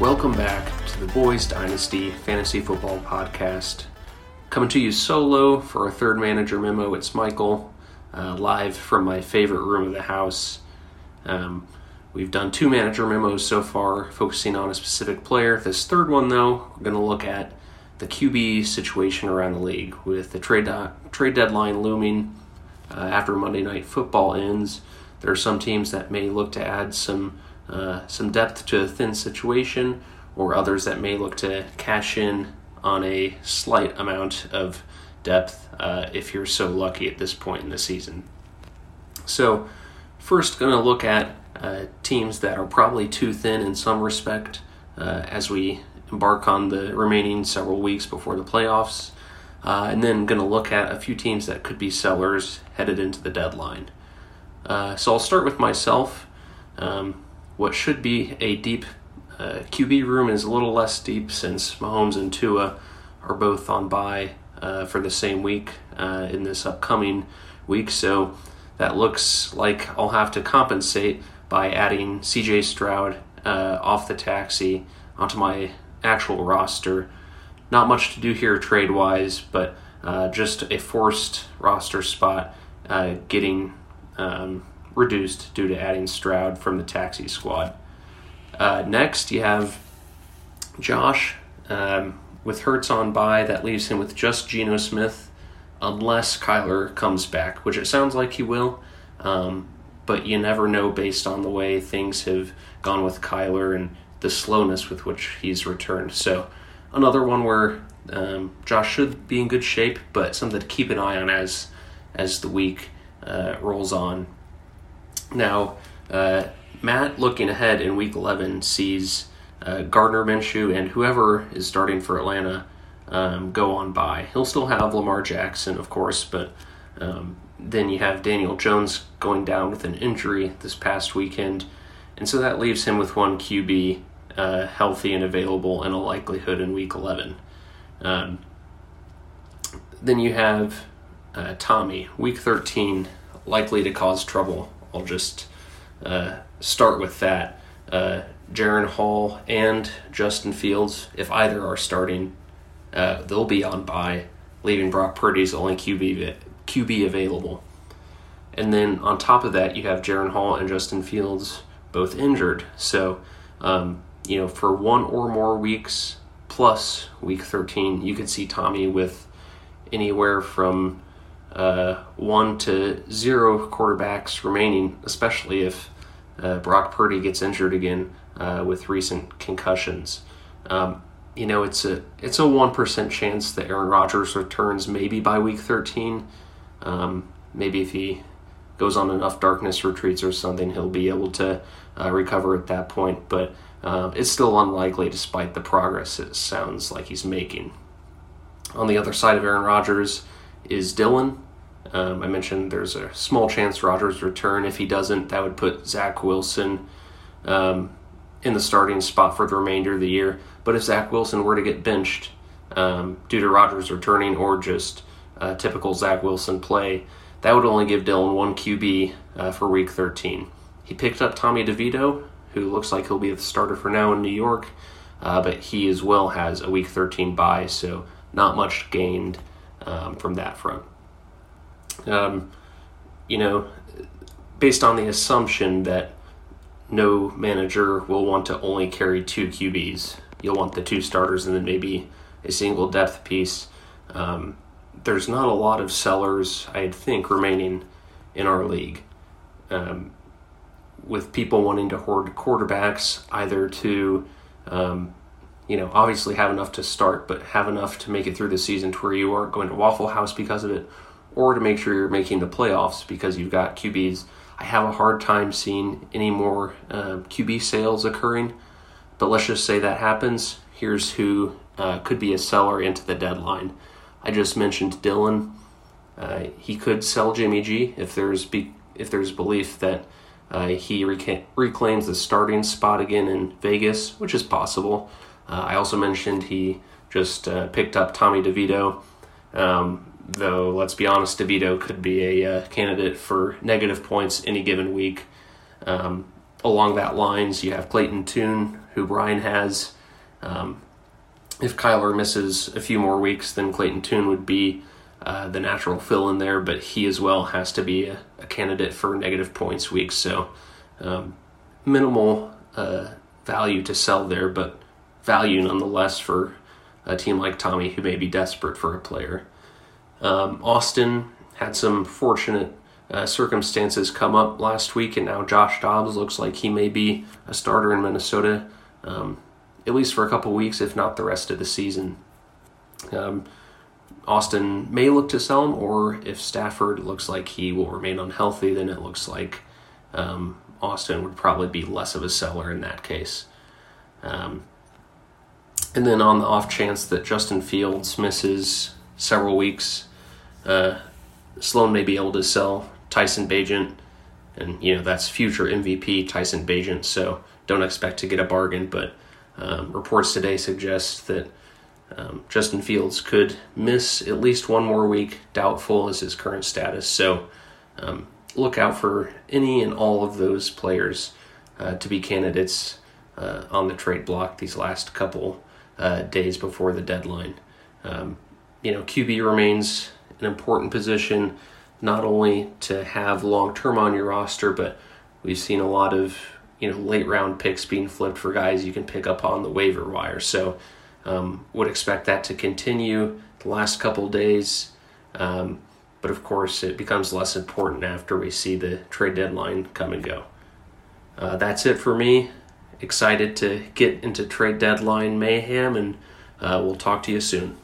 Welcome back to the Boys Dynasty Fantasy Football Podcast. Coming to you solo for our third manager memo. It's Michael, uh, live from my favorite room of the house. Um, we've done two manager memos so far, focusing on a specific player. This third one, though, we're going to look at the QB situation around the league with the trade uh, trade deadline looming uh, after Monday Night Football ends. There are some teams that may look to add some uh, some depth to a thin situation, or others that may look to cash in on a slight amount of depth uh, if you're so lucky at this point in the season. So, first, going to look at uh, teams that are probably too thin in some respect uh, as we embark on the remaining several weeks before the playoffs. Uh, and then going to look at a few teams that could be sellers headed into the deadline. Uh, so I'll start with myself. Um, what should be a deep uh, QB room is a little less deep since Mahomes and Tua are both on bye uh, for the same week uh, in this upcoming week. So that looks like I'll have to compensate by adding CJ Stroud uh, off the taxi onto my actual roster. Not much to do here trade wise, but uh, just a forced roster spot uh, getting um, reduced due to adding Stroud from the taxi squad. Uh, next, you have Josh um, with Hurts on bye. That leaves him with just Geno Smith, unless Kyler comes back, which it sounds like he will. Um, but you never know based on the way things have gone with Kyler and the slowness with which he's returned. So, another one where um, Josh should be in good shape, but something to keep an eye on as as the week uh, rolls on. Now, uh, Matt, looking ahead in Week 11, sees uh, Gardner Minshew and whoever is starting for Atlanta um, go on bye. He'll still have Lamar Jackson, of course, but um, then you have Daniel Jones going down with an injury this past weekend, and so that leaves him with one QB uh, healthy and available in a likelihood in Week 11. Um, then you have uh, Tommy, Week 13, likely to cause trouble. I'll just uh, start with that. Uh, Jaren Hall and Justin Fields, if either are starting, uh, they'll be on bye, leaving Brock Purdy's only QB QB available. And then on top of that, you have Jaren Hall and Justin Fields both injured. So, um, you know, for one or more weeks plus week 13, you could see Tommy with anywhere from uh, one to zero quarterbacks remaining, especially if uh, Brock Purdy gets injured again uh, with recent concussions. Um, you know, it's a it's a one percent chance that Aaron Rodgers returns maybe by week thirteen. Um, maybe if he goes on enough darkness retreats or something, he'll be able to uh, recover at that point. But uh, it's still unlikely, despite the progress it sounds like he's making. On the other side of Aaron Rodgers is Dylan. Um, I mentioned there's a small chance Rodgers return. If he doesn't, that would put Zach Wilson um, in the starting spot for the remainder of the year. But if Zach Wilson were to get benched um, due to Rodgers returning or just uh, typical Zach Wilson play, that would only give Dylan one QB uh, for Week 13. He picked up Tommy DeVito, who looks like he'll be the starter for now in New York, uh, but he as well has a Week 13 bye, so not much gained um, from that front. Um, you know, based on the assumption that no manager will want to only carry two QBs, you'll want the two starters and then maybe a single depth piece. Um, there's not a lot of sellers, I'd think, remaining in our league. Um, with people wanting to hoard quarterbacks, either to, um, you know, obviously have enough to start, but have enough to make it through the season to where you aren't going to Waffle House because of it, or to make sure you're making the playoffs because you've got QBs. I have a hard time seeing any more uh, QB sales occurring, but let's just say that happens. Here's who uh, could be a seller into the deadline. I just mentioned Dylan. Uh, he could sell Jimmy G if there's be- if there's belief that uh, he reclaims the starting spot again in Vegas, which is possible. Uh, I also mentioned he just uh, picked up Tommy DeVito. Um, though let's be honest, DeVito could be a uh, candidate for negative points any given week. Um, along that lines, you have Clayton Tune, who Brian has. Um, if Kyler misses a few more weeks, then Clayton Tune would be uh, the natural fill in there, but he as well has to be a, a candidate for negative points weeks. So um, minimal uh, value to sell there, but value nonetheless for a team like Tommy who may be desperate for a player. Um, Austin had some fortunate uh, circumstances come up last week, and now Josh Dobbs looks like he may be a starter in Minnesota, um, at least for a couple weeks, if not the rest of the season. Um, Austin may look to sell him, or if Stafford looks like he will remain unhealthy, then it looks like um, Austin would probably be less of a seller in that case. Um, and then on the off chance that Justin Fields misses several weeks, uh, Sloan may be able to sell Tyson Bagent, and you know that's future MVP Tyson Bagent. So don't expect to get a bargain, but um, reports today suggest that um, Justin Fields could miss at least one more week. Doubtful is his current status. So um, look out for any and all of those players uh, to be candidates uh, on the trade block these last couple uh, days before the deadline. Um, you know, QB remains an important position not only to have long term on your roster, but we've seen a lot of you know late round picks being flipped for guys you can pick up on the waiver wire. So um, would expect that to continue the last couple days. Um, but of course, it becomes less important after we see the trade deadline come and go. Uh, that's it for me. Excited to get into trade deadline mayhem, and uh, we'll talk to you soon.